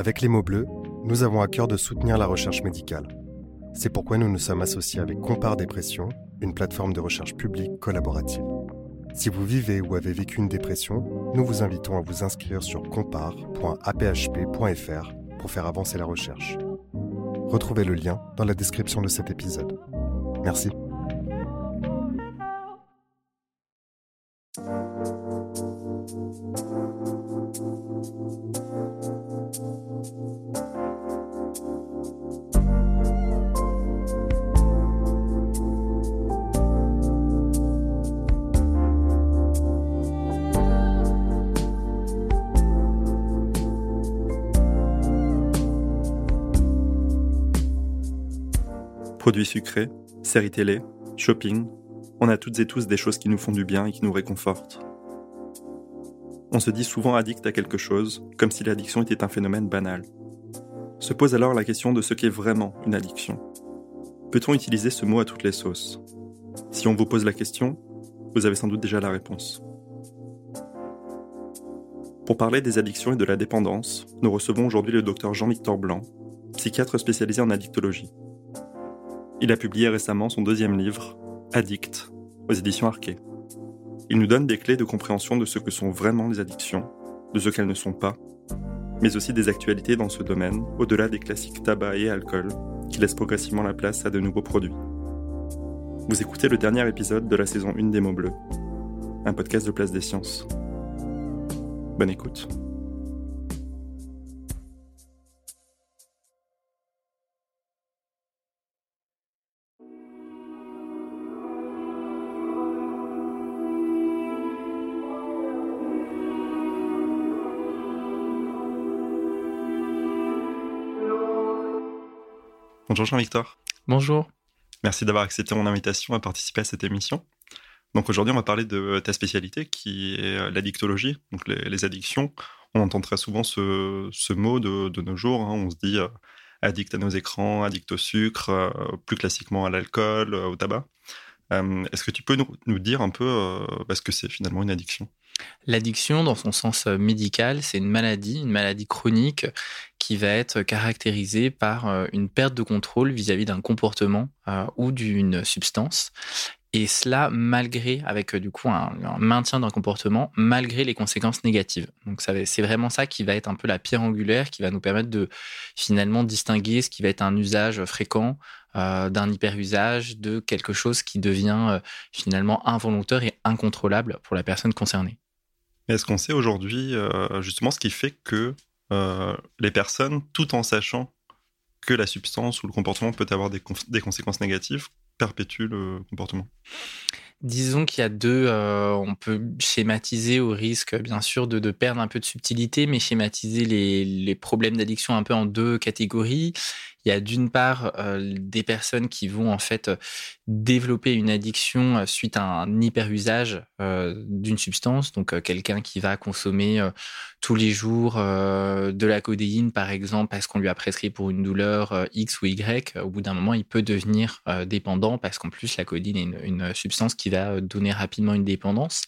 Avec les mots bleus, nous avons à cœur de soutenir la recherche médicale. C'est pourquoi nous nous sommes associés avec Compare Dépression, une plateforme de recherche publique collaborative. Si vous vivez ou avez vécu une dépression, nous vous invitons à vous inscrire sur compare.aphp.fr pour faire avancer la recherche. Retrouvez le lien dans la description de cet épisode. Merci. Séries télé, shopping, on a toutes et tous des choses qui nous font du bien et qui nous réconfortent. On se dit souvent addict à quelque chose, comme si l'addiction était un phénomène banal. Se pose alors la question de ce qu'est vraiment une addiction. Peut-on utiliser ce mot à toutes les sauces? Si on vous pose la question, vous avez sans doute déjà la réponse. Pour parler des addictions et de la dépendance, nous recevons aujourd'hui le docteur Jean-Victor Blanc, psychiatre spécialisé en addictologie. Il a publié récemment son deuxième livre, Addict, aux éditions Arquet. Il nous donne des clés de compréhension de ce que sont vraiment les addictions, de ce qu'elles ne sont pas, mais aussi des actualités dans ce domaine, au-delà des classiques tabac et alcool, qui laissent progressivement la place à de nouveaux produits. Vous écoutez le dernier épisode de la saison 1 des mots bleus, un podcast de Place des Sciences. Bonne écoute. Bonjour Jean-Victor. Bonjour. Merci d'avoir accepté mon invitation à participer à cette émission. Donc aujourd'hui, on va parler de ta spécialité qui est euh, l'addictologie, donc les, addictions. On entend très souvent ce, mot de, nos jours. Hein. On se dit euh, addict à nos écrans, addict au sucre, euh, plus classiquement à l'alcool, au tabac. Est-ce que tu peux nous, dire un peu ce que c'est finalement une addiction? L'addiction, dans son sens euh, médical, c'est une maladie, une maladie chronique qui va être caractérisée par euh, une perte de contrôle vis-à-vis d'un comportement euh, ou d'une substance. Et cela malgré, avec du coup un, maintien d'un comportement, malgré les conséquences négatives. Donc c'est vraiment ça qui va être un peu la pierre angulaire, qui va nous permettre de finalement distinguer ce qui va être un usage fréquent d'un hyper-usage, de quelque chose qui devient finalement involontaire et incontrôlable pour la personne concernée. Est-ce qu'on sait aujourd'hui euh, justement ce qui fait que euh, les personnes, tout en sachant que la substance ou le comportement peut avoir des, conséquences négatives, perpétuent le comportement? Disons qu'il y a deux, euh, on peut schématiser au risque bien sûr de, perdre un peu de subtilité, mais schématiser les problèmes d'addiction un peu en deux catégories. Il y a d'une part euh, des personnes qui vont en fait développer une addiction euh, suite à un hyper-usage euh, d'une substance. Donc quelqu'un qui va consommer tous les jours de la codéine, par exemple, parce qu'on lui a prescrit pour une douleur X ou Y. Au bout d'un moment, il peut devenir dépendant parce qu'en plus, la codéine est une, substance qui va donner rapidement une dépendance.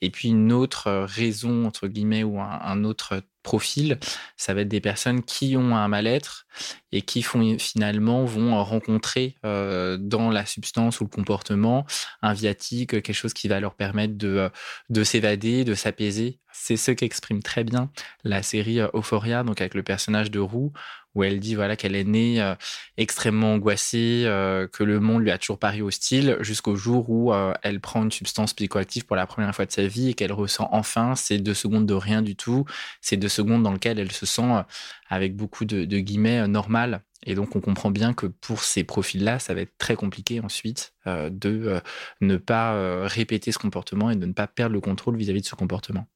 Et puis une autre raison, entre guillemets, ou un autre profil, ça va être des personnes qui ont un mal-être et qui font, finalement vont rencontrer euh, dans la substance ou le comportement un viatique, quelque chose qui va leur permettre de, euh, de s'évader, de s'apaiser. C'est ce qu'exprime très bien la série euh, Euphoria, donc avec le personnage de Roux, où elle dit voilà qu'elle est née euh, extrêmement angoissée, euh, que le monde lui a toujours paru hostile, jusqu'au jour où euh, elle prend une substance psychoactive pour la première fois de sa vie et qu'elle ressent enfin ces deux secondes de rien du tout, ces deux secondes dans lesquelles elle se sent avec beaucoup de, guillemets normale. Et donc on comprend bien que pour ces profils-là, ça va être très compliqué ensuite de ne pas répéter ce comportement et de ne pas perdre le contrôle vis à -vis de ce comportement.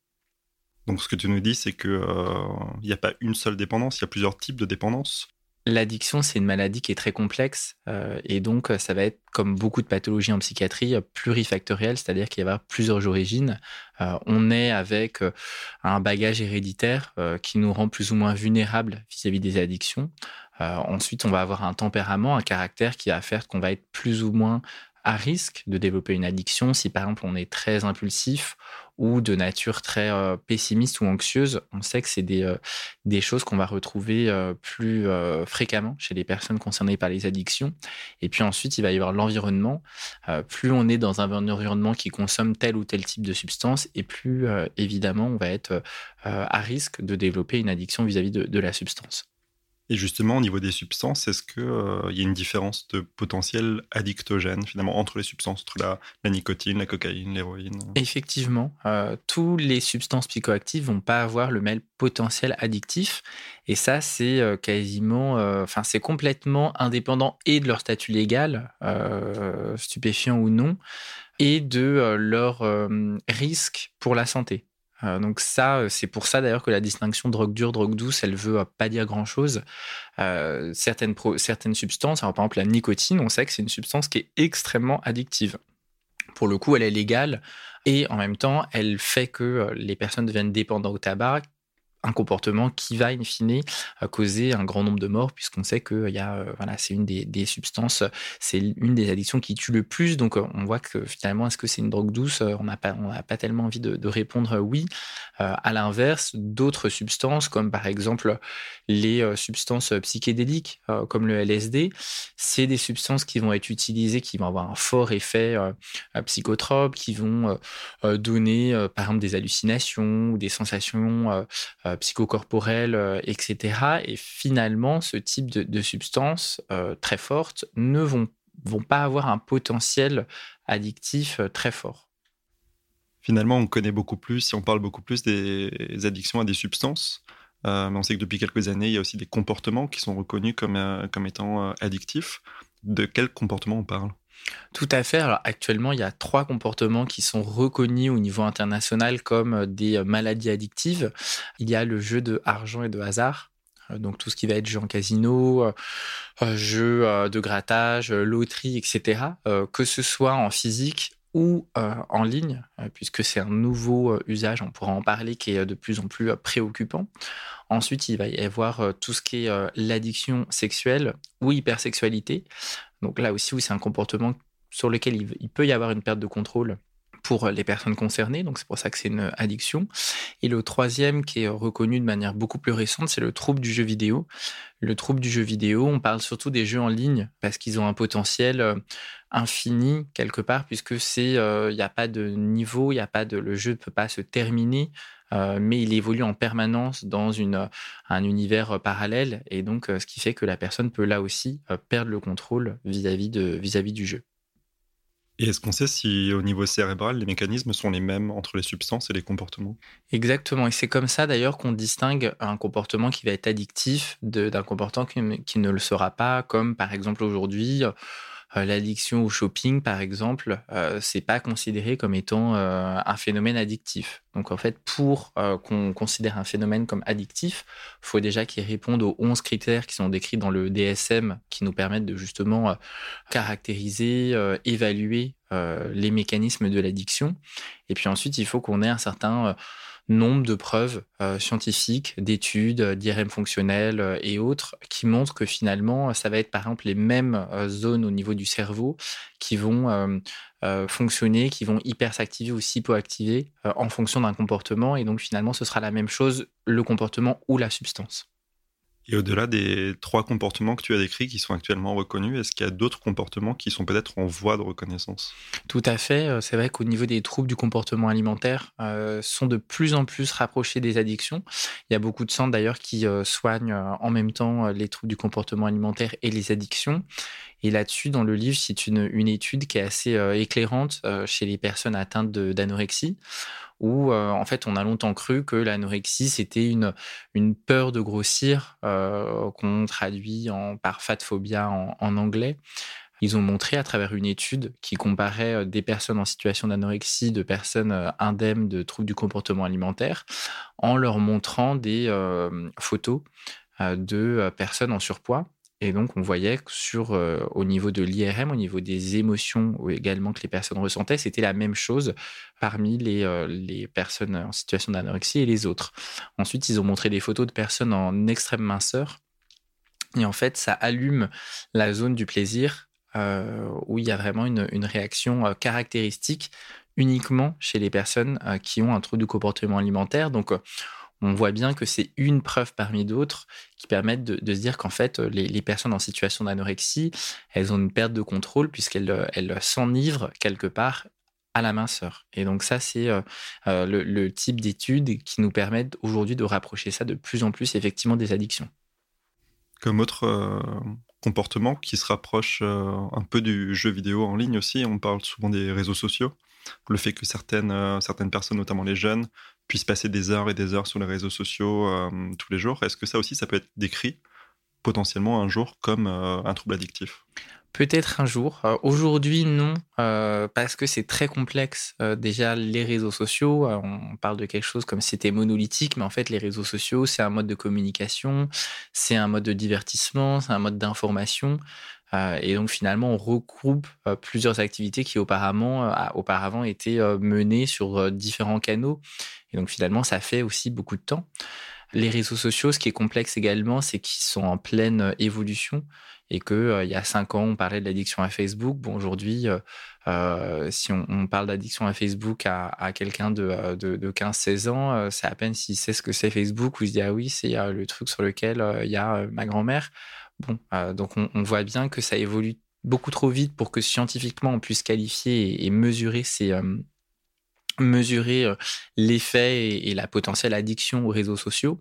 Donc ce que tu nous dis, c'est qu'il n'y euh, a pas une seule dépendance, il y a plusieurs types de dépendance. L'addiction, c'est une maladie qui est très complexe euh, et donc ça va être, comme beaucoup de pathologies en psychiatrie, plurifactoriel, c'est-à-dire qu'il y a plusieurs origines. Euh, on est avec un bagage héréditaire qui nous rend plus ou moins vulnérables vis-à-vis des addictions. ensuite, on va avoir un tempérament, un caractère qui va faire qu'on va être plus ou moins à risque de développer une addiction si par exemple on est très impulsif ou de nature très euh, pessimiste ou anxieuse. On sait que c'est des, euh, des choses qu'on va retrouver euh, plus fréquemment chez les personnes concernées par les addictions. Et puis ensuite, il va y avoir l'environnement. plus on est dans un environnement qui consomme tel ou tel type de substance, et plus évidemment on va être à risque de développer une addiction vis-à-vis de la substance. Et justement, au niveau des substances, est-ce qu'il euh, y a une différence de potentiel addictogène finalement entre les substances, entre la, nicotine, la cocaïne, l'héroïne Effectivement, euh, toutes les substances psychoactives vont pas avoir le même potentiel addictif. Et ça, c'est euh, quasiment, enfin, c'est complètement indépendant et de leur statut légal, stupéfiant ou non, et de leur risque pour la santé. Euh, donc ça, euh, c'est pour ça d'ailleurs que la distinction drogue dure, drogue douce, elle veut pas dire grand-chose. Euh, certaines, certaines substances, par exemple la nicotine, on sait que c'est une substance qui est extrêmement addictive. Pour le coup, elle est légale et en même temps, elle fait que les personnes deviennent dépendantes au tabac, un comportement qui va, in fine, euh, causer un grand nombre de morts, puisqu'on sait que y a, euh, voilà, c'est une des, substances, c'est une des addictions qui tue le plus. Donc, euh, on voit que finalement, est-ce que c'est une drogue douce? On n'a pas, pas tellement envie de, répondre oui. à l'inverse, d'autres substances, comme par exemple les substances psychédéliques, comme le LSD, c'est des substances qui vont être utilisées, qui vont avoir un fort effet psychotrope, qui vont donner, par exemple, des hallucinations ou des sensations euh, psychocorporelles, euh, etc. Et finalement, ce type de, substances euh, très fortes ne vont, pas avoir un potentiel addictif très fort. Finalement, on connaît beaucoup plus, on parle beaucoup plus des addictions à des substances. mais on sait que depuis quelques années, il y a aussi des comportements qui sont reconnus comme, comme étant addictifs. De quel comportement on parle? Tout à fait. Actuellement, il y a trois comportements qui sont reconnus au niveau international comme euh, des euh, maladies addictives. Il y a le jeu de argent et de hasard. Euh, donc tout ce qui va être jeu en casino, jeu de grattage, loterie, etc. Que ce soit en physique ou en ligne, puisque c'est un nouveau usage, on pourra en parler, qui est de plus en plus préoccupant. Ensuite, il va y avoir tout ce qui est l'addiction sexuelle ou hypersexualité. Donc là aussi, c'est un comportement sur lequel il, peut y avoir une perte de contrôle pour les personnes concernées, donc c'est pour ça que c'est une addiction. Et le troisième qui est reconnu de manière beaucoup plus récente, c'est le trouble du jeu vidéo. Le trouble du jeu vidéo, on parle surtout des jeux en ligne parce qu'ils ont un potentiel euh, infini quelque part puisque c'est, euh, il n'y a pas de niveau, il a pas de, le jeu ne peut pas se terminer. Euh, mais il évolue en permanence dans une, un univers parallèle, et donc ce qui fait que la personne peut là aussi perdre le contrôle vis-à-vis vis -vis du jeu. Et est-ce qu'on sait si au niveau cérébral, les mécanismes sont les mêmes entre les substances et les comportements? Exactement. Et c'est comme ça d'ailleurs qu'on distingue un comportement qui va être addictif d'un comportement qui, ne le sera pas, comme par exemple aujourd'hui, l'addiction au shopping, par exemple, euh, c'est pas considéré comme étant euh, un phénomène addictif. Donc en fait, pour qu'on considère un phénomène comme addictif, faut déjà qu'il réponde aux 11 critères qui sont décrits dans le DSM, qui nous permettent de justement caractériser, évaluer les mécanismes de l'addiction. Et puis ensuite, il faut qu'on ait un certain nombre de preuves euh, scientifiques, d'études, d'IRM fonctionnels euh, et autres qui montrent que finalement, ça va être par exemple les mêmes euh, zones au niveau du cerveau qui vont fonctionner, qui vont hyper s'activer ou s'hypoactiver en fonction d'un comportement. Et donc finalement, ce sera la même chose, le comportement ou la substance. Et au-delà des trois comportements que tu as décrits qui sont actuellement reconnus, est-ce qu'il y a d'autres comportements qui sont peut-être en voie de reconnaissance? Tout à fait. Euh, c'est vrai qu'au niveau des troubles du comportement alimentaire, euh, sont de plus en plus rapprochés des addictions. Il y a beaucoup de centres d'ailleurs qui euh, soignent en même temps les troubles du comportement alimentaire et les addictions. Et là-dessus, dans le livre, c'est une, une étude qui est assez éclairante chez les personnes atteintes d'anorexie où euh, en fait on a longtemps cru que l'anorexie c'était une, une peur de grossir euh, qu'on traduit en, par fatphobia en, anglais. Ils ont montré à travers une étude qui comparait euh, des personnes en situation d'anorexie de personnes indemnes de troubles du comportement alimentaire en leur montrant des photos de personnes en surpoids et donc, on voyait que sur, euh, au niveau de l'IRM, au niveau des émotions également que les personnes ressentaient, c'était la même chose parmi les, euh, les personnes en situation d'anorexie et les autres. Ensuite, ils ont montré des photos de personnes en extrême minceur. Et en fait, ça allume la zone du plaisir où il y a vraiment une, une réaction caractéristique uniquement chez les personnes qui ont un trouble du comportement alimentaire. Donc, on voit bien que c'est une preuve parmi d'autres qui permettent de, se dire qu'en fait, les, personnes en situation d'anorexie, elles ont une perte de contrôle puisqu'elles elles s'enivrent quelque part à la minceur. Et donc ça, c'est euh, euh, le, type d'études qui nous permettent aujourd'hui de rapprocher ça de plus en plus effectivement des addictions. Comme autre euh, comportement qui se rapproche un peu du jeu vidéo en ligne aussi, on parle souvent des réseaux sociaux. Le fait que certaines, certaines personnes, notamment les jeunes, puissent passer des heures et des heures sur les réseaux sociaux tous les jours. Est-ce que ça aussi, ça peut être décrit potentiellement un jour comme un trouble addictif? Peut-être un jour. Euh, aujourd'hui, non, euh, parce que c'est très complexe. Euh, déjà, les réseaux sociaux, on parle de quelque chose comme si c'était monolithique, mais en fait, les réseaux sociaux, c'est un mode de communication, c'est un mode de divertissement, c'est un mode d'information. et donc, finalement, on regroupe plusieurs activités qui auparavant étaient menées sur différents canaux. Et donc, finalement, ça fait aussi beaucoup de temps. Les réseaux sociaux, ce qui est complexe également, c'est qu'ils sont en pleine évolution et que euh, il y a cinq ans, on parlait de l'addiction à Facebook. Bon, aujourd'hui, euh, euh, si on, parle d'addiction à Facebook à, quelqu'un de, de, 15-16 ans, c'est à peine s'il sait ce que c'est Facebook ou il se dit ah oui, c'est le truc sur lequel il y a ma grand-mère. Bon, donc on, voit bien que ça évolue beaucoup trop vite pour que scientifiquement on puisse qualifier et, mesurer ces mesurer l'effet et, la potentielle addiction aux réseaux sociaux.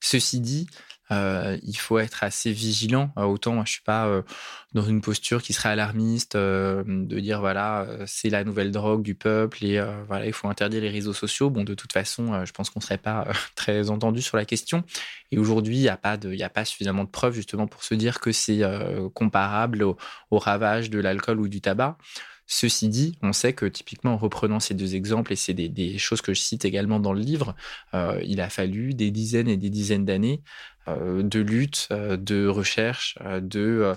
Ceci dit, euh, il faut être assez vigilant. Euh, autant moi, je suis pas euh, dans une posture qui serait alarmiste de dire voilà c'est la nouvelle drogue du peuple et voilà il faut interdire les réseaux sociaux. Bon de toute façon, je pense qu'on serait pas très entendu sur la question. Et aujourd'hui, il n'y a pas a pas suffisamment de preuves justement pour se dire que c'est comparable au ravage de l'alcool ou du tabac. Ceci dit, on sait que typiquement en reprenant ces deux exemples, et c'est des, choses que je cite également dans le livre, euh, il a fallu des dizaines et des dizaines d'années euh, de lutte, euh, de recherche, de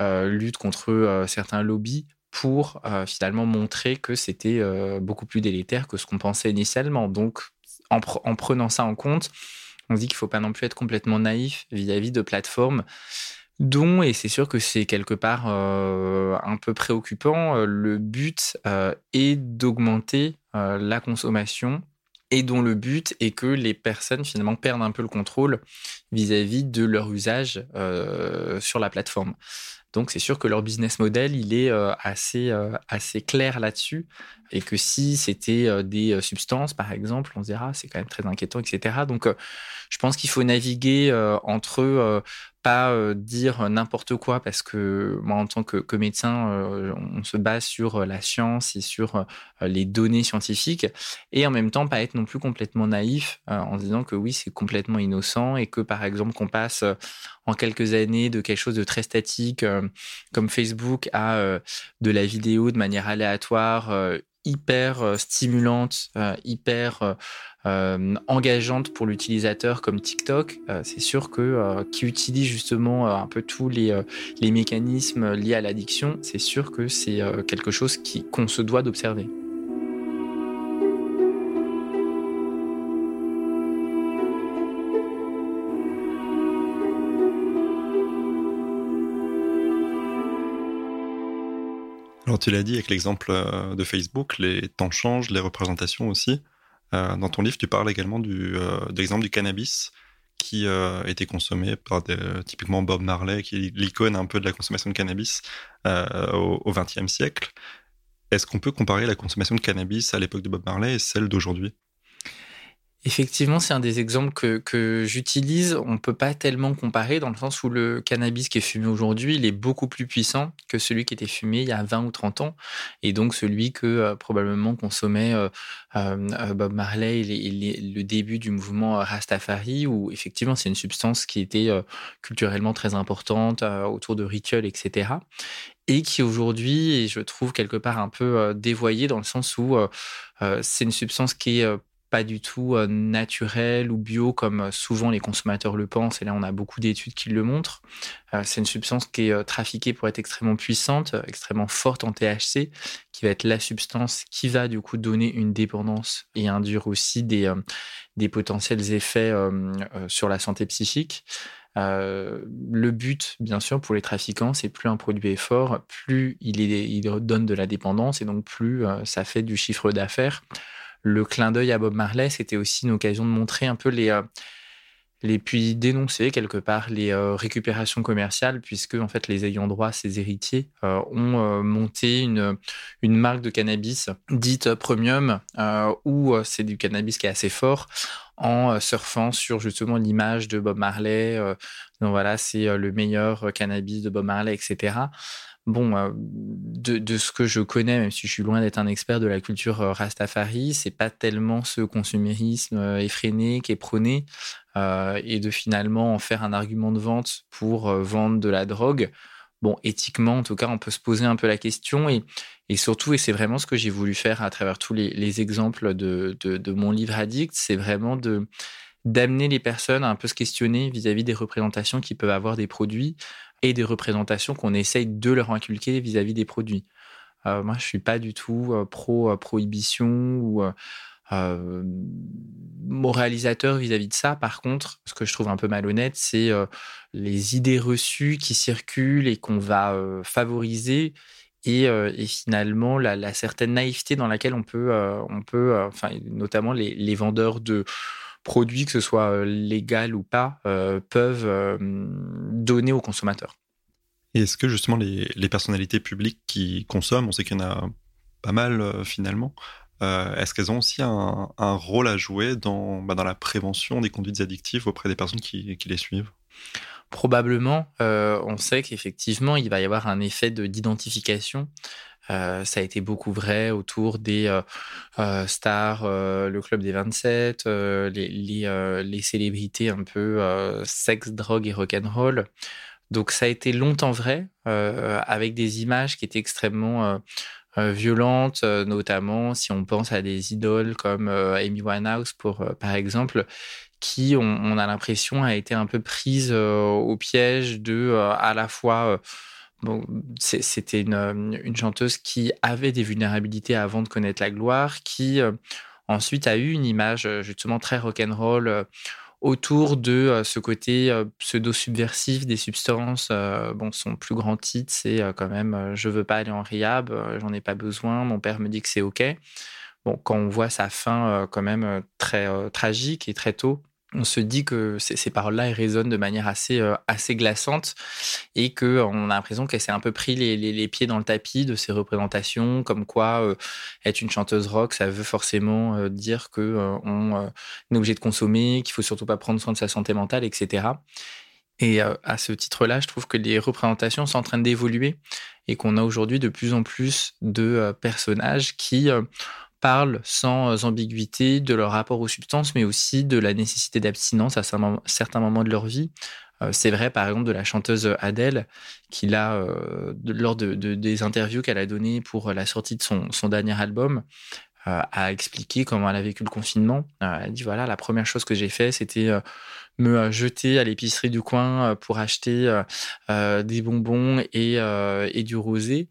lutte contre certains lobbies pour finalement montrer que c'était beaucoup plus délétère que ce qu'on pensait initialement. Donc, en, prenant ça en compte, on dit qu'il ne faut pas non plus être complètement naïf vis à -vis de plateformes dont, et c'est sûr que c'est quelque part euh, un peu préoccupant, euh, le but euh, est d'augmenter la consommation et dont le but est que les personnes finalement perdent un peu le contrôle vis-à-vis de leur usage sur la plateforme. Donc c'est sûr que leur business model, il est assez, assez clair là-dessus et que si c'était des substances, par exemple, on se dira, c'est quand même très inquiétant, etc. Donc je pense qu'il faut naviguer entre pas euh, dire n'importe quoi parce que moi en tant que, médecin euh, on se base sur euh, la science et sur les données scientifiques et en même temps pas être non plus complètement naïf en disant que oui c'est complètement innocent et que par exemple qu'on passe en quelques années de quelque chose de très statique comme Facebook à de la vidéo de manière aléatoire hyper stimulante, hyper euh, engageante pour l'utilisateur comme TikTok, euh, c'est sûr que euh, qui utilise justement un peu tous les, les mécanismes liés à l'addiction, c'est sûr que c'est quelque chose qu'on se doit d'observer. Alors tu l'as dit avec l'exemple de Facebook, les temps changent, les représentations aussi. Euh, dans ton livre, tu parles également euh, de l'exemple du cannabis qui euh, été consommé par typiquement Bob Marley, qui est l'icône un peu de la consommation de cannabis au XXe siècle. Est-ce qu'on peut comparer la consommation de cannabis à l'époque de Bob Marley et celle d'aujourd'hui? Effectivement, c'est un des exemples que, j'utilise. On ne peut pas tellement comparer dans le sens où le cannabis qui est fumé aujourd'hui, il est beaucoup plus puissant que celui qui était fumé il y a 20 ou 30 ans. Et donc celui que euh, probablement consommait euh, euh, Bob Marley et, le début du mouvement Rastafari, où effectivement c'est une substance qui était culturellement très importante autour de rituels, etc et qui aujourd'hui je trouve quelque part un peu dévoyée dans le sens où c'est une substance qui est pas du tout euh, naturel ou bio comme euh, souvent les consommateurs le pensent. Et là, on a beaucoup d'études qui le montrent. Euh, c'est une substance qui est trafiquée pour être extrêmement puissante, extrêmement forte en THC, qui va être la substance qui va du coup donner une dépendance et induire aussi des, des potentiels effets sur la santé psychique. le but, bien sûr, pour les trafiquants, c'est plus un produit est fort, plus il, il donne de la dépendance et donc plus ça fait du chiffre d'affaires. Le clin d'œil à Bob Marley, c'était aussi une occasion de montrer un peu les, les puis dénoncer quelque part les euh, récupérations commerciales puisque en fait les ayants droit, ces héritiers, euh, ont euh, monté une, une marque de cannabis dite premium où c'est du cannabis qui est assez fort en surfant sur justement l'image de Bob Marley. donc voilà, c'est le meilleur cannabis de Bob Marley, etc bon, euh, de, ce que je connais, même si je suis loin d'être un expert de la culture euh, Rastafari, c'est pas tellement ce consumérisme euh, effréné qui est prôné et de finalement en faire un argument de vente pour vendre de la drogue. Bon, éthiquement, en tout cas, on peut se poser un peu la question et, et surtout, et c'est vraiment ce que j'ai voulu faire à travers tous les, exemples de, de, mon livre Addict, c'est vraiment de d'amener les personnes à un peu se questionner vis à -vis des représentations qu'ils peuvent avoir des produits, et des représentations qu'on essaye de leur inculquer vis-à-vis des produits. Euh, moi, je suis pas du tout euh, pro euh, ou moralisateur vis-à-vis de ça. Par contre, ce que je trouve un peu malhonnête, c'est les idées reçues qui circulent et qu'on va favoriser et, finalement la, certaine naïveté dans laquelle on peut, on peut enfin, notamment les vendeurs de produits, que ce soit euh, légal ou pas, euh, peuvent euh, donner aux consommateurs. Et est-ce que justement les, personnalités publiques qui consomment, on sait qu'il y en a pas mal finalement, est-ce qu'elles ont aussi un, rôle à jouer dans, bah, dans la prévention des conduites addictives auprès des personnes qui, qui les suivent? Probablement, on sait qu'effectivement, il va y avoir un effet d'identification euh, ça a été beaucoup vrai autour des euh, euh, stars, le club des 27, les, célébrités un peu sexe, drogue et rock'n'roll. Donc ça a été longtemps vrai, avec des images qui étaient extrêmement violentes, notamment si on pense à des idoles comme Amy Winehouse, par exemple, qui, on a l'impression, a été un peu prise au piège de à la fois C'était une, une, chanteuse qui avait des vulnérabilités avant de connaître la gloire, qui euh, ensuite a eu une image euh, justement très rock'n'roll euh, autour de ce côté pseudo-subversif des substances. bon, son plus grand titre, c'est quand même Je veux pas aller en rehab, j'en ai pas besoin, mon père me dit que c'est OK. Bon, quand on voit sa fin quand même très tragique et très tôt, on se dit que ces, paroles-là résonnent de manière assez, euh, assez glaçante et qu'on a l'impression qu'elle s'est un peu pris les, pieds dans le tapis de ces représentations, comme quoi euh, être une chanteuse rock, ça veut forcément euh, dire qu'on on est obligé de consommer, qu'il faut surtout pas prendre soin de sa santé mentale, etc. Et à ce titre-là, je trouve que les représentations sont en train d'évoluer et qu'on a aujourd'hui de plus en plus de personnages qui parlent sans euh, ambiguïté de leur rapport aux substances, mais aussi de la nécessité d'abstinence à certains moments de leur vie. Euh, c'est vrai, par exemple, de la chanteuse Adèle, qui, là, euh, lors de, des interviews qu'elle a données pour la sortie de son, son dernier album, a expliqué comment elle a vécu le confinement. elle dit voilà, la première chose que j'ai fait, c'était me euh, jeter à l'épicerie du coin euh, pour acheter euh, des bonbons et, et, du rosé.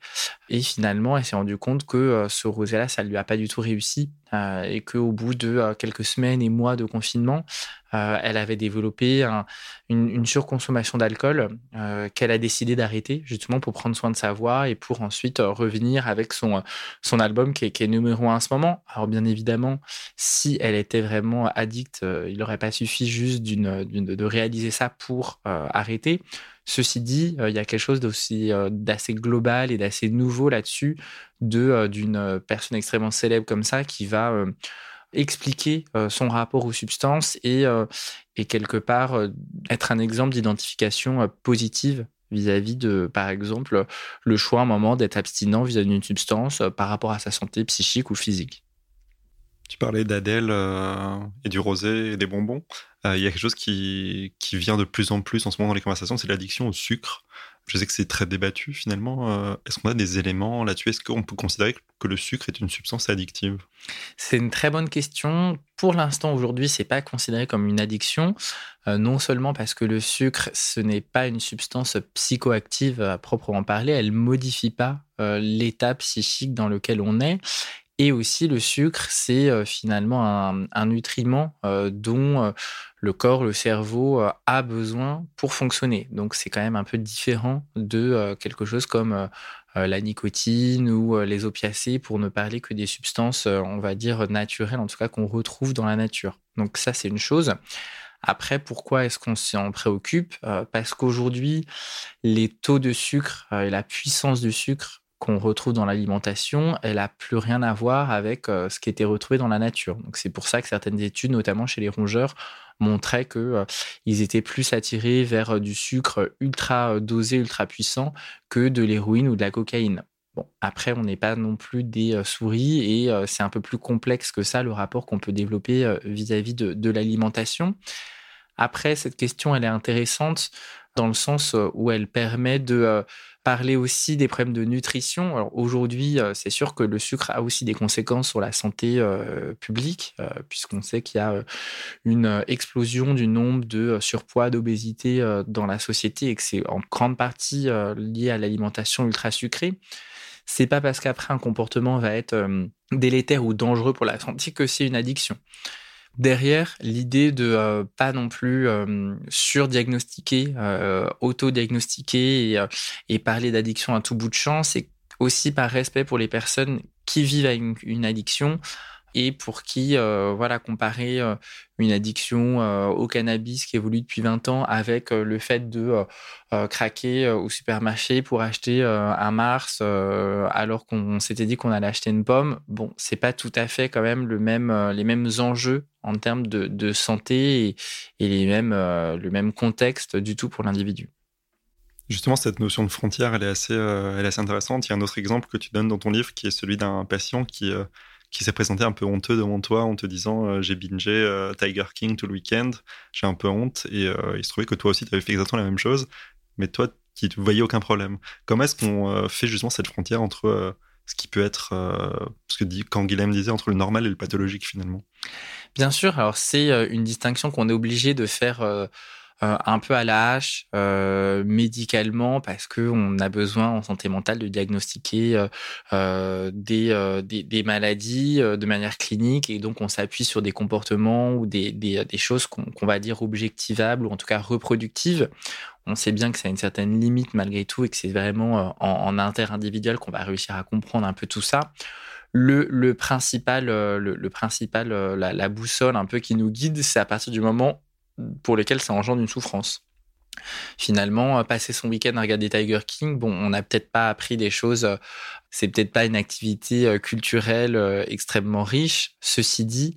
Et finalement, elle s'est rendue compte que ce rosé-là, ça ne lui a pas du tout réussi et qu'au bout de quelques semaines et mois de confinement, euh, elle avait développé une, surconsommation d'alcool euh, qu'elle a décidé d'arrêter justement pour prendre soin de sa voix et pour ensuite euh, revenir avec son, son album qui est, numéro un en ce moment. Alors bien évidemment, si elle était vraiment addicte, il n'aurait pas suffi juste de réaliser ça pour arrêter. Ceci dit, il y a quelque chose d'assez global et d'assez nouveau là-dessus de d'une personne extrêmement célèbre comme ça qui va expliquer euh, son rapport aux substances et, euh, et quelque part euh, être un exemple d'identification positive vis-à-vis de, par exemple, le choix à un moment d'être abstinent vis-à-vis d'une substance par rapport à sa santé psychique ou physique. Tu parlais d'Adèle et du rosé et des bonbons. Il y a quelque chose qui, qui, vient de plus en plus en ce moment dans les conversations, c'est l'addiction au sucre. Je sais que c'est très débattu finalement. Est-ce qu'on a des éléments là-dessus? Est-ce qu'on peut considérer que le sucre est une substance addictive C'est une très bonne question. Pour l'instant, aujourd'hui, c'est pas considéré comme une addiction. Euh, non seulement parce que le sucre, ce n'est pas une substance psychoactive à proprement parler, elle modifie pas euh, l'état psychique dans lequel on est. Et aussi, le sucre, c'est finalement un, nutriment dont le corps, le cerveau a besoin pour fonctionner. Donc, c'est quand même un peu différent de quelque chose comme la nicotine ou les opiacés, pour ne parler que des substances, on va dire, naturelles, en tout cas qu'on retrouve dans la nature. Donc, ça, c'est une chose. Après, pourquoi est-ce qu'on s'en préoccupe? Parce qu'aujourd'hui, les taux de sucre et la puissance du sucre qu'on retrouve dans l'alimentation, elle n'a plus rien à voir avec euh, ce qui était retrouvé dans la nature. Donc c'est pour ça que certaines études, notamment chez les rongeurs, montraient qu'ils euh, étaient plus attirés vers euh, du sucre ultra dosé, ultra puissant que de l'héroïne ou de la cocaïne. Bon, après, on n'est pas non plus des souris et c'est un peu plus complexe que ça le rapport qu'on peut développer vis-à-vis de l'alimentation. Après, cette question, elle est intéressante dans le sens où elle permet de parler aussi des problèmes de nutrition. Aujourd'hui, euh, c'est sûr que le sucre a aussi des conséquences sur la santé euh, publique, euh, puisqu'on sait qu'il y a une explosion du nombre de surpoids, d'obésité dans la société et que c'est en grande partie lié à l'alimentation ultra sucrée. C'est pas parce qu'après un comportement va être délétère ou dangereux pour la santé que c'est une addiction derrière l'idée de euh, pas non plus euh, surdiagnostiquer, euh, auto-diagnostiquer et, et, parler d'addiction à tout bout de champ, c'est aussi par respect pour les personnes qui vivent avec une addiction, et pour qui, euh, voilà, comparer euh, une addiction euh, au cannabis qui évolue depuis 20 ans avec le fait de craquer au supermarché pour acheter un Mars alors qu'on s'était dit qu'on allait acheter une pomme, bon, c'est pas tout à fait quand même le même, les mêmes enjeux en termes de, santé et, et, les mêmes, le même contexte du tout pour l'individu. Justement, cette notion de frontière, elle est, assez, elle est assez intéressante. Il y a un autre exemple que tu donnes dans ton livre qui est celui d'un patient qui qui s'est présenté un peu honteux devant toi en te disant euh, j'ai bingé euh, Tiger King tout le week-end, j'ai un peu honte. Et euh, il se trouvait que toi aussi, tu avais fait exactement la même chose, mais toi, tu ne voyais aucun problème. Comment est-ce qu'on fait justement cette frontière entre ce qui peut être, ce que dit, quand Guilhem disait, entre le normal et le pathologique finalement? Bien sûr, alors c'est une distinction qu'on est obligé de faire un peu à la hache euh, médicalement parce qu'on a besoin en santé mentale de diagnostiquer euh, des, des, maladies de manière clinique et donc on s'appuie sur des comportements ou des, des, choses qu'on va dire objectivables ou en tout cas reproductives on sait bien que ça a une certaine limite malgré tout et que c'est vraiment en, en inter-individuel qu'on va réussir à comprendre un peu tout ça. Le, le principal, le, principal la, la, boussole un peu qui nous guide, c'est à partir du moment pour lesquels ça engendre une souffrance. Finalement, euh, passer son week-end à regarder Tiger King, bon, on n'a peut-être pas appris des choses, euh, c'est peut-être pas une activité euh, culturelle extrêmement riche. Ceci dit,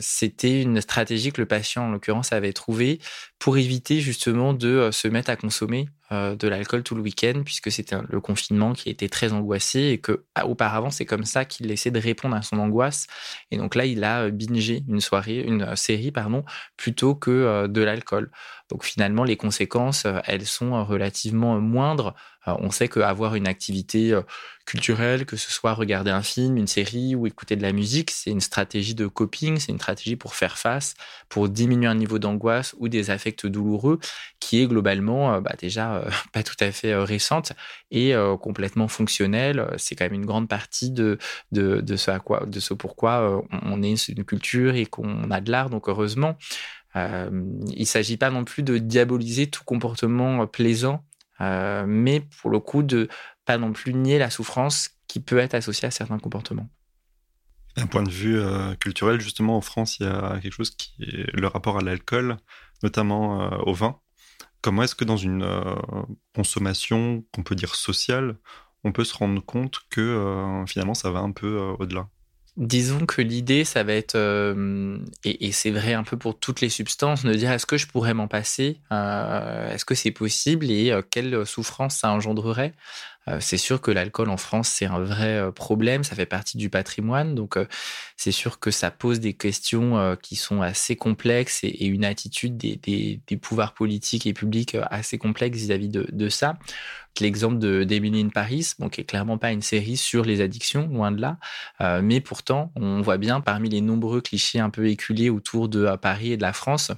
c'était une stratégie que le patient, en l'occurrence, avait trouvée pour éviter justement de se mettre à consommer euh, de l'alcool tout le week-end, puisque c'était le confinement qui était très angoissé et que ah, auparavant c'est comme ça qu'il essaie de répondre à son angoisse. Et donc là, il a euh, bingé une soirée, une euh, série, pardon, plutôt que de l'alcool. Donc finalement, les conséquences, elles sont relativement moindres. On sait qu'avoir une activité culturelle, que ce soit regarder un film, une série ou écouter de la musique, c'est une stratégie de coping, c'est une stratégie pour faire face, pour diminuer un niveau d'angoisse ou des douloureux qui est globalement bah, déjà euh, pas tout à fait euh, récente et euh, complètement fonctionnelle. C'est quand même une grande partie de, de, de ce pourquoi on est une culture et qu'on a de l'art, donc heureusement. il ne s'agit pas non plus de diaboliser tout comportement plaisant, mais pour le coup de pas non plus nier la souffrance qui peut être associée à certains comportements. D'un point de vue culturel, justement, en France, il y a quelque chose qui est le rapport à l'alcool, notamment au vin. Comment est-ce que dans une euh, consommation qu'on peut dire sociale, on peut se rendre compte que euh, finalement ça va un peu euh, au-delà? Disons que l'idée, ça va être, et, c'est vrai un peu pour toutes les substances, de dire est-ce que je pourrais m'en passer? Est-ce que c'est possible? Et quelle souffrance ça engendrerait? euh, c'est sûr que l'alcool en France, c'est un vrai euh, problème, ça fait partie du patrimoine, donc euh, c'est sûr que ça pose des questions qui sont assez complexes et, une attitude des, pouvoirs politiques et publics assez complexe vis-à-vis de, ça. L'exemple de d'Emily in Paris, bon, qui est clairement pas une série sur les addictions, loin de là, mais pourtant, on voit bien parmi les nombreux clichés un peu éculés autour de Paris et de la France,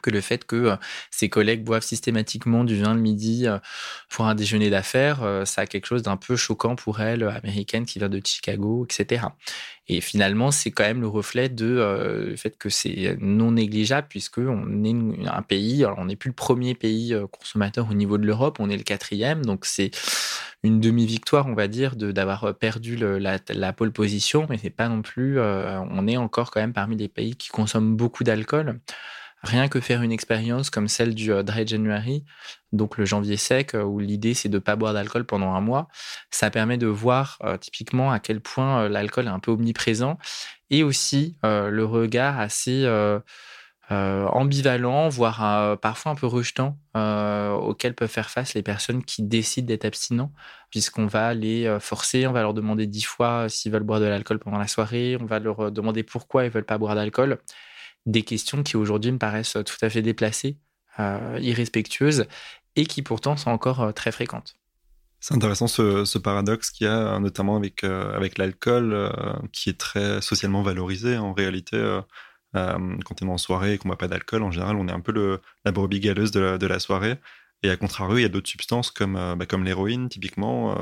que le fait que euh, ses collègues boivent systématiquement du vin le midi euh, pour un déjeuner d'affaires, euh, ça a quelque chose d'un peu choquant pour elle, américaine qui vient de Chicago, etc. Et finalement, c'est quand même le reflet de fait que c'est non négligeable puisque on est un pays, on n'est plus le premier pays consommateur au niveau de l'Europe, on est le quatrième, donc c'est une demi-victoire, on va dire, d'avoir perdu la, pole position, mais c'est pas non plus, on est encore quand même parmi les pays qui consomment beaucoup d'alcool. Rien que faire une expérience comme celle du euh, Dry January, donc le janvier sec, euh, où l'idée c'est de ne pas boire d'alcool pendant un mois, ça permet de voir euh, typiquement à quel point l'alcool est un peu omniprésent et aussi le regard assez ambivalent, voire parfois un peu rejetant, auquel peuvent faire face les personnes qui décident d'être abstinents, puisqu'on va les forcer, on va leur demander dix fois s'ils veulent boire de l'alcool pendant la soirée, on va leur demander pourquoi ils veulent pas boire d'alcool des questions qui aujourd'hui me paraissent tout à fait déplacées, euh, irrespectueuses, et qui pourtant sont encore euh, très fréquentes. C'est intéressant ce, paradoxe qu'il y a notamment avec, euh, l'alcool, qui est très socialement valorisé. En réalité, quand on est en soirée et qu'on ne boit pas d'alcool, en général, on est un peu la brebis galeuse de la, soirée. Et à contrario, il y a d'autres substances comme, bah, comme l'héroïne, typiquement,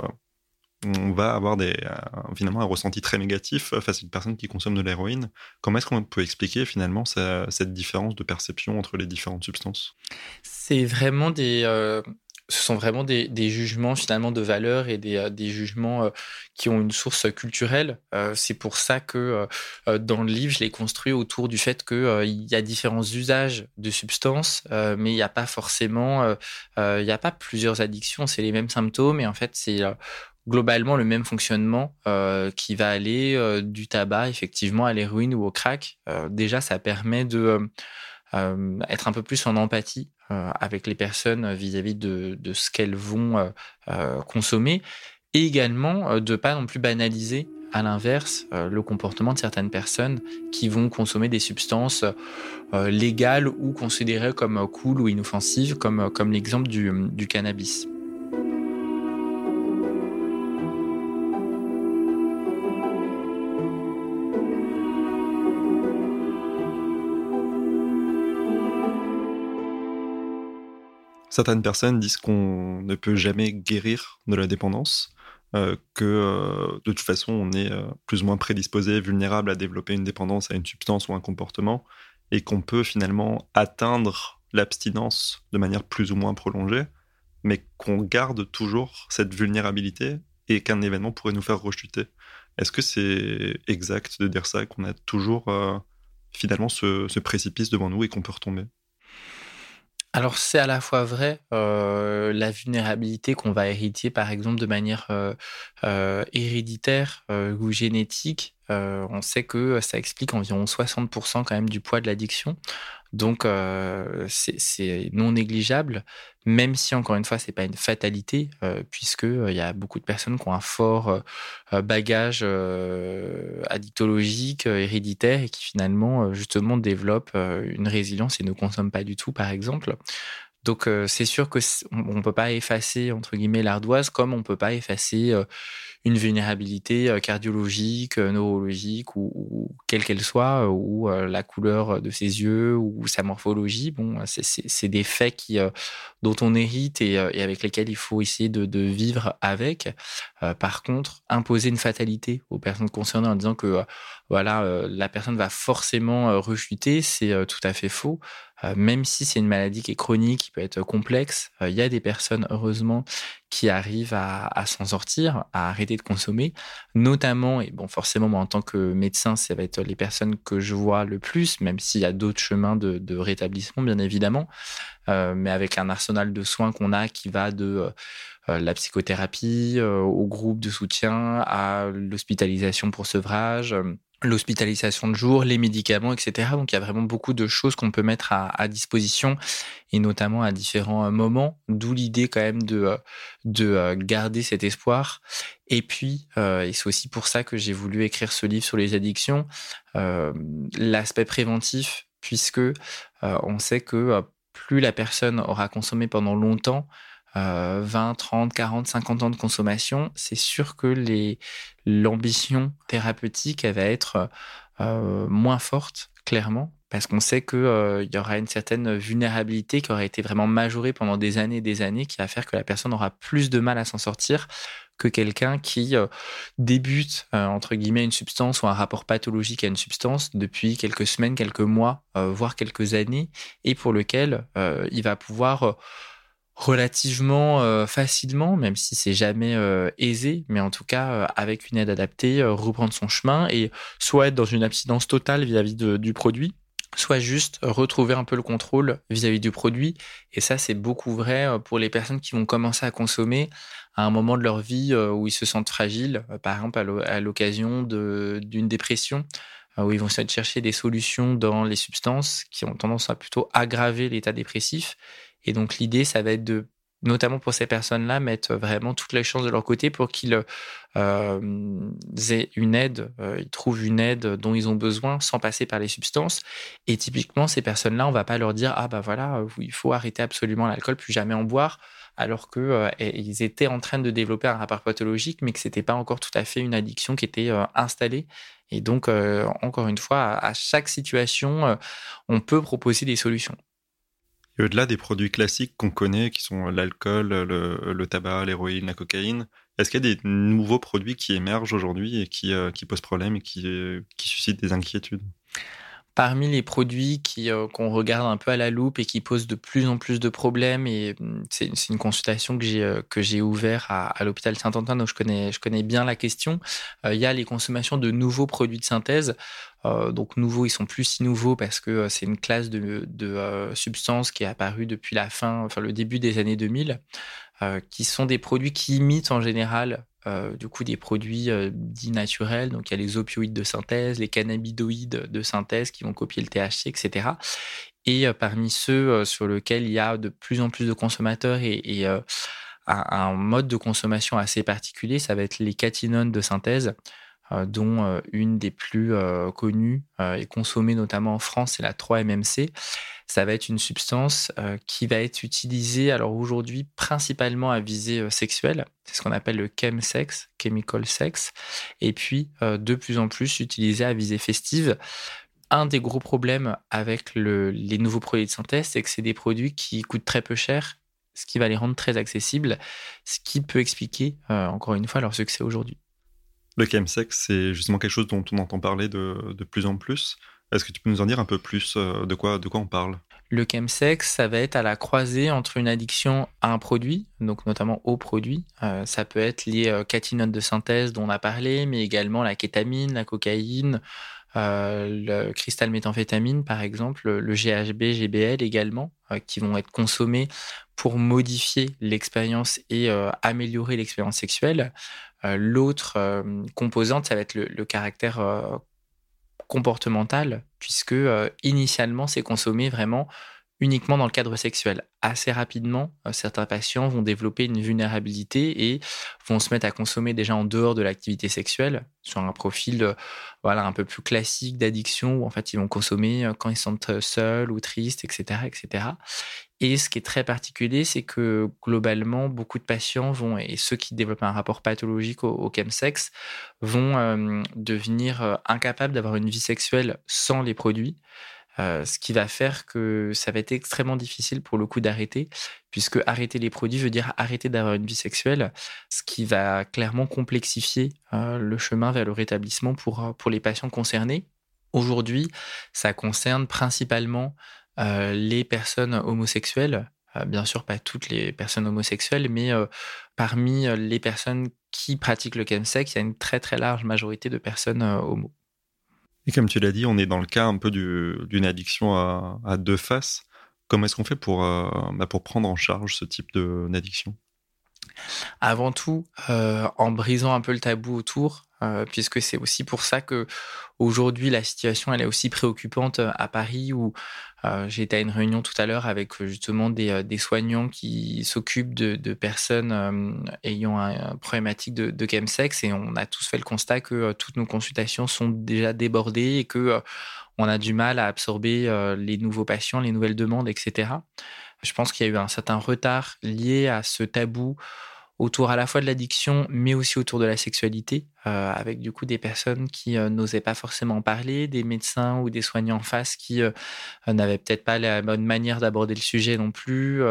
on va avoir des, euh, finalement un ressenti très négatif face à une personne qui consomme de l'héroïne. Comment est-ce qu'on peut expliquer finalement cette différence de perception entre les différentes substances? C'est vraiment des, euh, ce sont vraiment des, jugements finalement de valeur et des, euh, jugements qui ont une source culturelle. c'est pour ça que dans le livre, je l'ai construit autour du fait qu'il y a différents usages de substances, mais il n'y a pas forcément, il n'y a pas plusieurs addictions, c'est les mêmes symptômes et en fait c'est globalement le même fonctionnement euh, qui va aller euh, du tabac effectivement à l'héroïne ou au crack. Euh, déjà, ça permet de être un peu plus en empathie avec les personnes vis-à-vis de, ce qu'elles vont consommer et également de pas non plus banaliser à l'inverse le comportement de certaines personnes qui vont consommer des substances légales ou considérées comme cool ou inoffensives comme, l'exemple du cannabis. Certaines personnes disent qu'on ne peut jamais guérir de la dépendance, euh, que euh, de toute façon on est euh, plus ou moins prédisposé, vulnérable à développer une dépendance à une substance ou un comportement, et qu'on peut finalement atteindre l'abstinence de manière plus ou moins prolongée, mais qu'on garde toujours cette vulnérabilité et qu'un événement pourrait nous faire rechuter. Est-ce que c'est exact de dire ça, qu'on a toujours finalement ce précipice devant nous et qu'on peut retomber? Alors c'est à la fois vrai, euh, la vulnérabilité qu'on va hériter par exemple de manière euh, euh, héréditaire ou génétique, on sait que ça explique environ 60% quand même du poids de l'addiction. Donc c'est non négligeable, même si encore une fois c'est pas une fatalité, puisque il y a beaucoup de personnes qui ont un fort bagage addictologique, héréditaire et qui finalement justement développent une résilience et ne consomment pas du tout, par exemple. Donc c'est sûr que on, peut pas effacer entre guillemets l'ardoise comme on peut pas effacer une vulnérabilité euh, cardiologique, euh, neurologique ou, quelle qu'elle soit, euh, ou la couleur de ses yeux ou sa morphologie. Bon, c'est des faits qui, dont on hérite et, avec lesquels il faut essayer de, vivre avec. par contre, imposer une fatalité aux personnes concernées en disant que voilà, la personne va forcément rechuter, c'est tout à fait faux. Même si c'est une maladie qui est chronique, qui peut être complexe, il y a des personnes, heureusement, qui arrivent à, s'en sortir, à arrêter de consommer, notamment, et bon, forcément, moi, en tant que médecin, ça va être les personnes que je vois le plus, même s'il y a d'autres chemins de, rétablissement, bien évidemment, euh, mais avec un arsenal de soins qu'on a qui va de euh, la psychothérapie euh, au groupe de soutien, à l'hospitalisation pour sevrage l'hospitalisation de jour, les médicaments, etc. Donc il y a vraiment beaucoup de choses qu'on peut mettre à, disposition et notamment à différents euh, moments, d'où l'idée quand même de, euh, de euh, garder cet espoir. Et puis, et c'est aussi pour ça que j'ai voulu écrire ce livre sur les addictions, l'aspect préventif, puisque on sait que plus la personne aura consommé pendant longtemps, 20, 30, 40, 50 ans de consommation, c'est sûr que l'ambition thérapeutique, elle va être euh, moins forte clairement, parce qu'on sait qu'il euh, y aura une certaine vulnérabilité qui aura été vraiment majorée pendant des années et des années, qui va faire que la personne aura plus de mal à s'en sortir que quelqu'un qui euh, débute, entre guillemets, une substance ou un rapport pathologique à une substance depuis quelques semaines, quelques mois, voire quelques années, et pour lequel il va pouvoir relativement facilement, même si c'est jamais aisé, mais en tout cas avec une aide adaptée, reprendre son chemin et soit être dans une abstinence totale vis-à-vis du produit, soit juste retrouver un peu le contrôle vis-à-vis du produit. Et ça, c'est beaucoup vrai euh, pour les personnes qui vont commencer à consommer à un moment de leur vie euh, où ils se sentent fragiles, euh, par exemple à l'occasion d'une dépression, où ils vont chercher des solutions dans les substances qui ont tendance à plutôt aggraver l'état dépressif. Et donc l'idée, ça va être de notamment pour ces personnes-là, mettre vraiment toutes les chances de leur côté pour qu'ils euh, aient une aide, euh, ils trouvent une aide dont ils ont besoin sans passer par les substances. Et typiquement, ces personnes-là, on va pas leur dire ah bah voilà, il faut arrêter absolument l'alcool, plus jamais en boire, alors que euh, étaient en train de développer un rapport pathologique, mais que c'était pas encore tout à fait une addiction qui était installée. Et donc, encore une fois, à chaque situation, on peut proposer des solutions au-delà des produits classiques qu'on connaît, qui sont l'alcool, le, tabac, l'héroïne, la cocaïne, est-ce qu'il y a des nouveaux produits qui émergent aujourd'hui et qui, euh, posent problème et qui, qui suscitent des inquiétudes? Parmi les produits qui, euh, qu'on regarde un peu à la loupe et qui posent de plus en plus de problèmes, et hum, c'est, une consultation que j'ai, euh, que j'ai ouvert à, l'hôpital Saint-Antoine, donc je connais, je connais bien la question, il y a les consommations de nouveaux produits de synthèse. Euh, donc nouveaux, ils sont plus si nouveaux parce que euh, c'est une classe de, euh, substances qui est apparue depuis la fin, enfin le début des années 2000, qui sont des produits qui imitent en général du coup des produits dits naturels. Donc il y a les opioïdes de synthèse, les cannabidoïdes de synthèse qui vont copier le THC, etc. Et parmi ceux sur lesquels il y a de plus en plus de consommateurs et, un, mode de consommation assez particulier, ça va être les catinones de synthèse. Euh, dont euh, une des plus euh, connues et consommée notamment en France, c'est la 3-MMC. Ça va être une substance qui va être utilisée, alors aujourd'hui, principalement à visée sexuelle. C'est ce qu'on appelle le chemsex, chemical sex. Et puis, de plus en plus, utilisée à visée festive un des gros problèmes avec les nouveaux produits de synthèse, c'est que c'est des produits qui coûtent très peu cher, ce qui va les rendre très accessibles, ce qui peut expliquer, encore une fois, leur succès aujourd'hui. Le chemsex, c'est justement quelque chose dont on entend parler de, plus en plus. Est-ce que tu peux nous en dire un peu plus euh, de quoi, de quoi on parle? Le chemsex, ça va être à la croisée entre une addiction à un produit, donc notamment au produit. Euh, ça peut être les euh, catinones de synthèse dont on a parlé, mais également la kétamine, la cocaïne, le cristal méthamphétamine par exemple, le GHB, GBL également, qui vont être consommés pour modifier l'expérience et améliorer l'expérience sexuelle. Euh, l'autre euh, composante, ça va être le, caractère euh, comportemental, puisque initialement, c'est consommé vraiment uniquement dans le cadre sexuel. Assez rapidement, certains patients vont développer une vulnérabilité et vont se mettre à consommer déjà en dehors de l'activité sexuelle, sur un profil voilà, un peu plus classique d'addiction, où en fait ils vont consommer quand ils sont seuls ou tristes, etc. etc. Et ce qui est très particulier, c'est que globalement, beaucoup de patients vont, et ceux qui développent un rapport pathologique au, chemsex, vont euh, devenir euh, incapables d'avoir une vie sexuelle sans les produits. Euh, ce qui va faire que ça va être extrêmement difficile pour le coup d'arrêter, puisque arrêter les produits veut dire arrêter d'avoir une vie sexuelle, ce qui va clairement complexifier le chemin vers le rétablissement pour, pour les patients concernés. Aujourd'hui, ça concerne principalement euh, les personnes homosexuelles, euh, bien sûr pas toutes les personnes homosexuelles, mais euh, parmi les personnes qui pratiquent le chemsex, il y a une très très large majorité de personnes homo. Et comme tu l'as dit, on est dans le cas un peu d'une addiction à, deux faces. Comment est-ce qu'on fait pour, bah, pour prendre en charge ce type d'addiction? Avant tout, en brisant un peu le tabou autour, puisque c'est aussi pour ça que aujourd'hui la situation elle est aussi préoccupante à Paris où euh, été à une réunion tout à l'heure avec euh, justement des, euh, soignants qui s'occupent de, de, personnes ayant un, problématique de, de chemsex et on a tous fait le constat que toutes nos consultations sont déjà débordées et que on a du mal à absorber les nouveaux patients, les nouvelles demandes, etc. Je pense qu'il y a eu un certain retard lié à ce tabou autour à la fois de l'addiction, mais aussi autour de la sexualité, euh, avec du coup des personnes qui euh, n'osaient pas forcément parler, des médecins ou des soignants en face qui euh, n'avaient peut-être pas la bonne manière d'aborder le sujet non plus,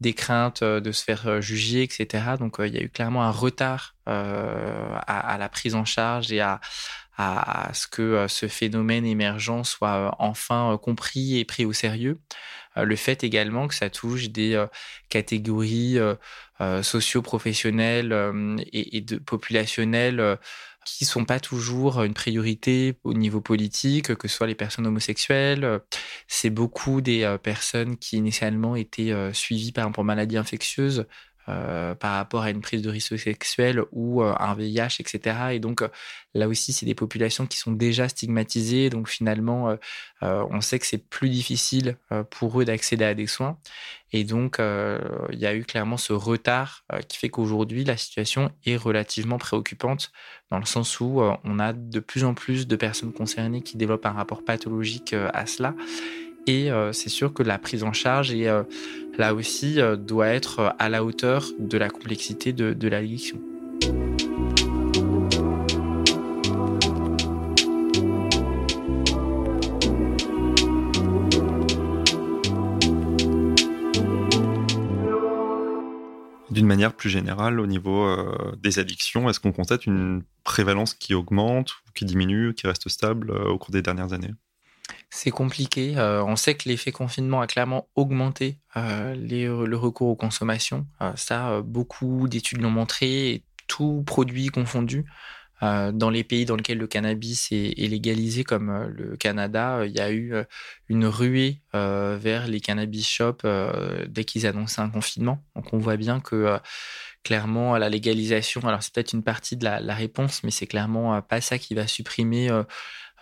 des craintes de se faire juger, etc. Donc il y a eu clairement un retard à, la prise en charge et à, à, ce que ce phénomène émergent soit enfin compris et pris au sérieux. le fait également que ça touche des catégories socio-professionnelles et, de populationnelles qui sont pas toujours une priorité au niveau politique, que ce soit les personnes homosexuelles. C'est beaucoup des personnes qui initialement étaient suivies par exemple pour maladies infectieuses euh, par rapport à une prise de risque sexuel ou euh, un VIH, etc. Et donc euh, là aussi, c'est des populations qui sont déjà stigmatisées. Donc finalement, on sait que c'est plus difficile pour eux d'accéder à des soins. Et donc, il y a eu clairement ce retard qui fait qu'aujourd'hui, la situation est relativement préoccupante dans le sens où on a de plus en plus de personnes concernées qui développent un rapport pathologique à cela. Et c'est sûr que la prise en charge, euh, là aussi, euh, doit être à la hauteur de la complexité de, l'addiction. D'une manière plus générale, au niveau des addictions, est-ce qu'on constate une prévalence qui augmente, qui diminue, qui reste stable au cours des dernières années? C'est compliqué. Euh, on sait que l'effet confinement a clairement augmenté euh, le recours aux consommations. Euh, ça, beaucoup d'études l'ont montré, tout produit confondu. dans les pays dans lesquels le cannabis est, légalisé, comme le Canada, il y a eu une ruée vers les cannabis shops dès qu'ils annonçaient un confinement. Donc on voit bien que clairement la légalisation, alors c'est peut-être une partie de la, la réponse, mais c'est clairement pas ça qui va supprimer euh,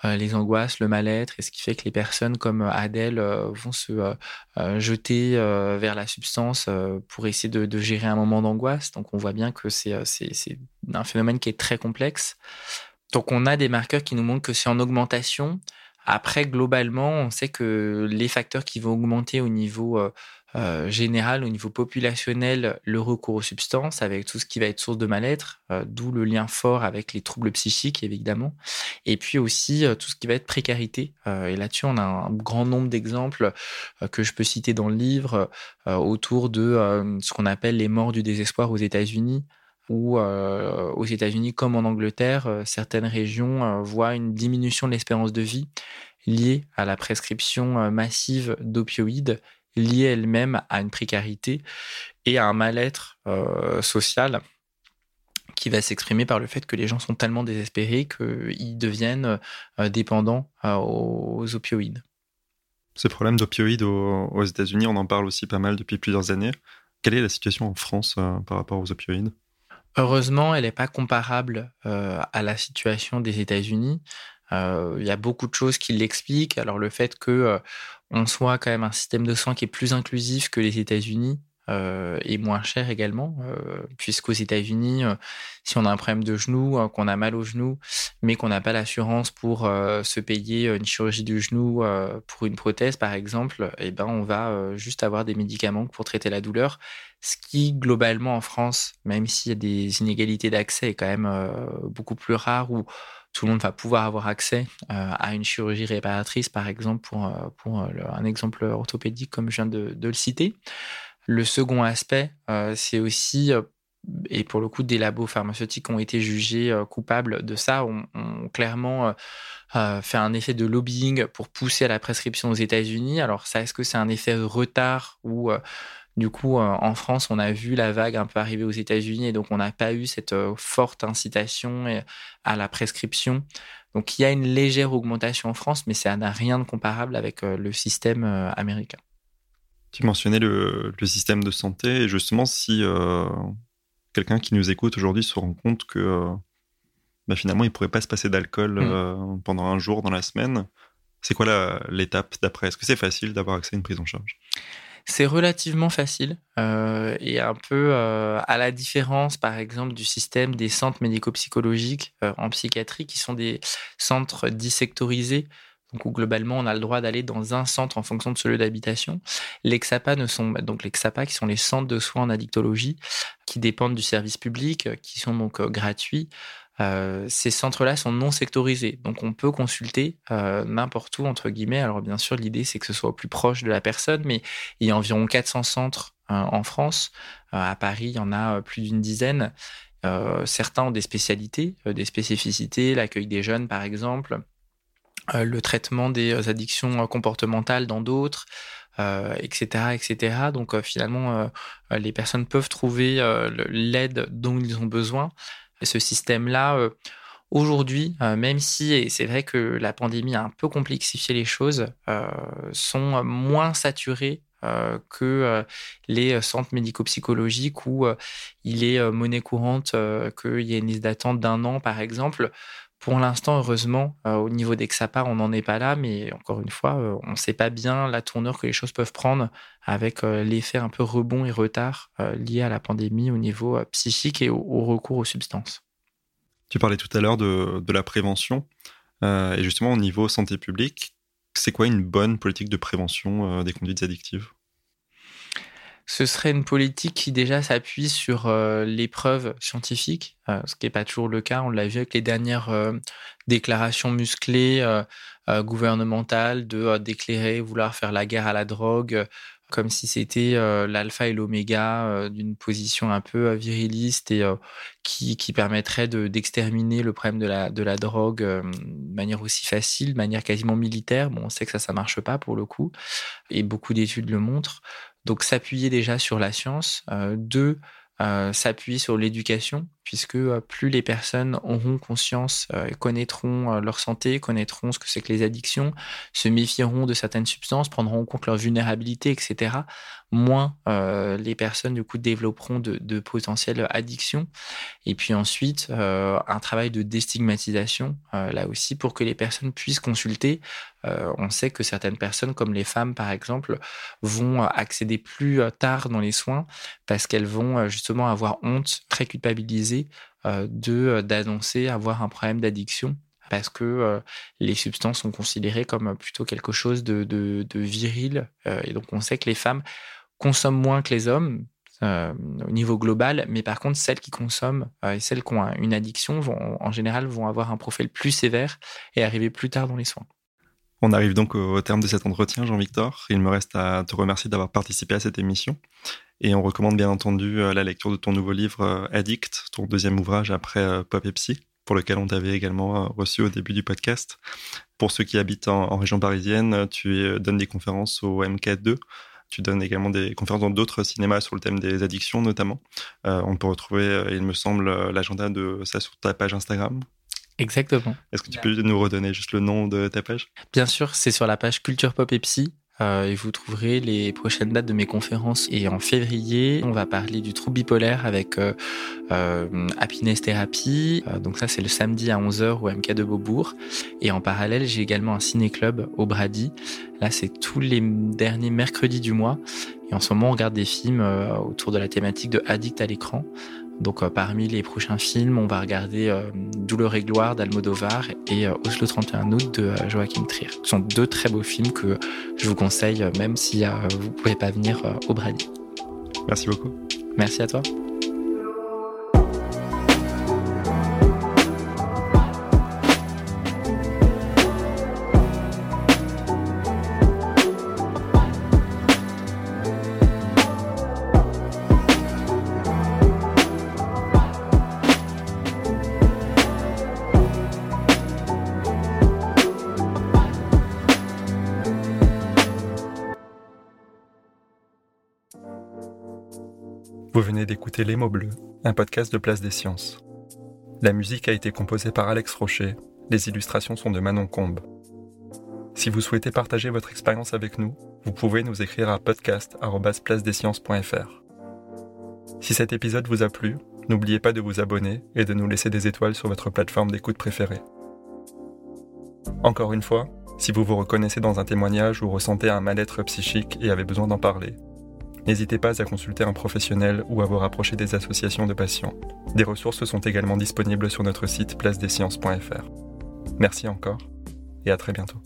les angoisses, le mal-être, et ce qui fait que les personnes comme euh, Adèle euh, vont se jeter vers la substance pour essayer de, gérer un moment d'angoisse. Donc on voit bien que c'est un phénomène qui est très complexe. Donc on a des marqueurs qui nous montrent que c'est en augmentation. Après, globalement, on sait que les facteurs qui vont augmenter au niveau euh, général, au niveau populationnel, le recours aux substances, avec tout ce qui va être source de mal-être, euh, d'où le lien fort avec les troubles psychiques, évidemment, et puis aussi euh, tout ce qui va être précarité. et là-dessus, on a un grand nombre d'exemples que je peux citer dans le livre autour de ce qu'on appelle les morts du désespoir aux États-Unis où aux États-Unis comme en Angleterre, certaines régions voient une diminution de l'espérance de vie liée à la prescription massive d'opioïdes liée elle-même à une précarité et à un mal-être euh, social qui va s'exprimer par le fait que les gens sont tellement désespérés qu'ils deviennent euh, dépendants euh, aux opioïdes. Ce problème d'opioïdes aux, États-Unis, on en parle aussi pas mal depuis plusieurs années. Quelle est la situation en France par rapport aux opioïdes? Heureusement, elle n'est pas comparable à la situation des États-Unis. Il y a beaucoup de choses qui l'expliquent. Alors le fait que on soit quand même un système de soins qui est plus inclusif que les États-Unis euh, et moins cher également, euh, puisqu'aux États-Unis, euh, si on a un problème de genou, euh, qu'on a mal au genou, mais qu'on n'a pas l'assurance pour se payer une chirurgie du genou pour une prothèse, par exemple, eh ben on va juste avoir des médicaments pour traiter la douleur. Ce qui, globalement, en France, même s'il y a des inégalités d'accès, est quand même beaucoup plus rare ou tout le monde va pouvoir avoir accès euh, à une chirurgie réparatrice, par exemple, pour, euh, pour euh, un exemple orthopédique comme je viens de, le citer. Le second aspect, c'est aussi, et pour le coup, des labos pharmaceutiques ont été jugés coupables de ça, ont, ont clairement fait un effet de lobbying pour pousser à la prescription aux États-Unis. Alors ça, est-ce que c'est un effet retard ou du coup, euh, en France, on a vu la vague un peu arriver aux États-Unis et donc on n'a pas eu cette euh, forte incitation à la prescription. Donc il y a une légère augmentation en France, mais ça n'a rien de comparable avec euh, le système américain. Tu mentionnais le, système de santé et justement si quelqu'un qui nous écoute aujourd'hui se rend compte que bah, finalement il ne pourrait pas se passer d'alcool mmh. pendant un jour dans la semaine, c'est quoi l'étape d'après? Est-ce que c'est facile d'avoir accès à une prise en charge? C'est relativement facile euh, et un peu euh, à la différence, par exemple, du système des centres médico-psychologiques euh, en psychiatrie, qui sont des centres dissectorisés. donc où globalement on a le droit d'aller dans un centre en fonction de ce lieu d'habitation. Les XAPA ne sont donc les XAPA qui sont les centres de soins en addictologie qui dépendent du service public, qui sont donc gratuits. Euh, ces centres-là sont non sectorisés, donc on peut consulter euh, n'importe où entre guillemets. Alors bien sûr, l'idée c'est que ce soit au plus proche de la personne, mais il y a environ 400 centres euh, en France. à Paris, il y en a plus d'une dizaine. certains ont des spécialités, des spécificités, l'accueil des jeunes par exemple, le traitement des addictions comportementales dans d'autres. etc., etc. Donc finalement, les personnes peuvent trouver l'aide dont ils ont besoin ce système-là, euh, aujourd'hui, euh, même si, et c'est vrai que la pandémie a un peu complexifié les choses, euh, sont moins saturés que les centres médico-psychologiques où il est monnaie courante qu'il y ait une liste d'attente d'un an, par exemple. Pour l'instant, heureusement, au niveau des XAPA, on n'en est pas là, mais encore une fois, on ne sait pas bien la tournure que les choses peuvent prendre avec l'effet un peu rebond et retard lié à la pandémie au niveau psychique et au, recours aux substances. Tu parlais tout à l'heure de, la prévention, et justement au niveau santé publique, c'est quoi une bonne politique de prévention des conduites addictives? Ce serait une politique qui déjà s'appuie sur euh, les preuves scientifiques, euh, ce qui n'est pas toujours le cas. On l'a vu avec les dernières euh, déclarations musclées gouvernementales de déclarer vouloir faire la guerre à la drogue, comme si c'était l'alpha et l'oméga d'une position un peu viriliste et qui, permettrait d'exterminer le problème de la, de la drogue de manière aussi facile, de manière quasiment militaire. Bon, on sait que ça, ça marche pas pour le coup, et beaucoup d'études le montrent. Donc s'appuyer déjà sur la science. Euh, deux, euh, s'appuyer sur l'éducation, puisque euh, plus les personnes auront conscience, et connaîtront leur santé, connaîtront ce que c'est que les addictions, se méfieront de certaines substances, prendront en compte leur vulnérabilité, etc., moins les personnes du coup développeront de, de potentielles addictions. Et puis ensuite, un travail de déstigmatisation, là aussi, pour que les personnes puissent consulter euh, on sait que certaines personnes, comme les femmes par exemple, vont accéder plus euh, tard dans les soins parce qu'elles vont euh, justement avoir honte, très culpabilisées de d'annoncer avoir un problème d'addiction parce que les substances sont considérées comme plutôt quelque chose de, viril. et donc on sait que les femmes consomment moins que les hommes, au niveau global, mais par contre, celles qui consomment et celles qui ont une addiction vont, en général, vont avoir un profil plus sévère et arriver plus tard dans les soins. On arrive donc au terme de cet entretien, Jean-Victor. Il me reste à te remercier d'avoir participé à cette émission. Et on recommande bien entendu euh, la lecture de ton nouveau livre euh, Addict, ton deuxième ouvrage après euh, Pop et pour lequel on t'avait également reçu au début du podcast. Pour ceux qui habitent en, région parisienne, tu donnes des conférences au MK2. Tu donnes également des conférences dans d'autres cinémas sur le thème des addictions notamment. on peut retrouver, il me semble, l'agenda de ça sur ta page Instagram. Exactement. Est-ce que tu peux nous redonner juste le nom de ta page? Bien sûr, c'est sur la page Culture Pop et Psy. Euh, et vous trouverez les prochaines dates de mes conférences. Et en février, on va parler du trouble bipolaire avec euh, euh, Happiness Therapy. donc ça, c'est le samedi à 11h au MK de Beaubourg. Et en parallèle, j'ai également un ciné-club au Brady. Là, c'est tous les derniers mercredis du mois. Et en ce moment, on regarde des films autour de la thématique de Addict à l'écran. Donc euh, parmi les prochains films, on va regarder euh, Douleur et gloire d'Almodovar et euh, Oslo 31 août de Joachim Trier. Ce sont deux très beaux films que je vous conseille même si vous pouvez pas venir au Brady. Merci beaucoup. Merci à toi. Les mots bleus, un podcast de Place des Sciences. La musique a été composée par Alex Rocher, les illustrations sont de Manon Combe. Si vous souhaitez partager votre expérience avec nous, vous pouvez nous écrire à podcast.placedesciences.fr. Si cet épisode vous a plu, n'oubliez pas de vous abonner et de nous laisser des étoiles sur votre plateforme d'écoute préférée. Encore une fois, si vous vous reconnaissez dans un témoignage ou ressentez un mal-être psychique et avez besoin d'en parler, N'hésitez pas à consulter un professionnel ou à vous rapprocher des associations de patients. Des ressources sont également disponibles sur notre site placedesciences.fr. Merci encore et à très bientôt.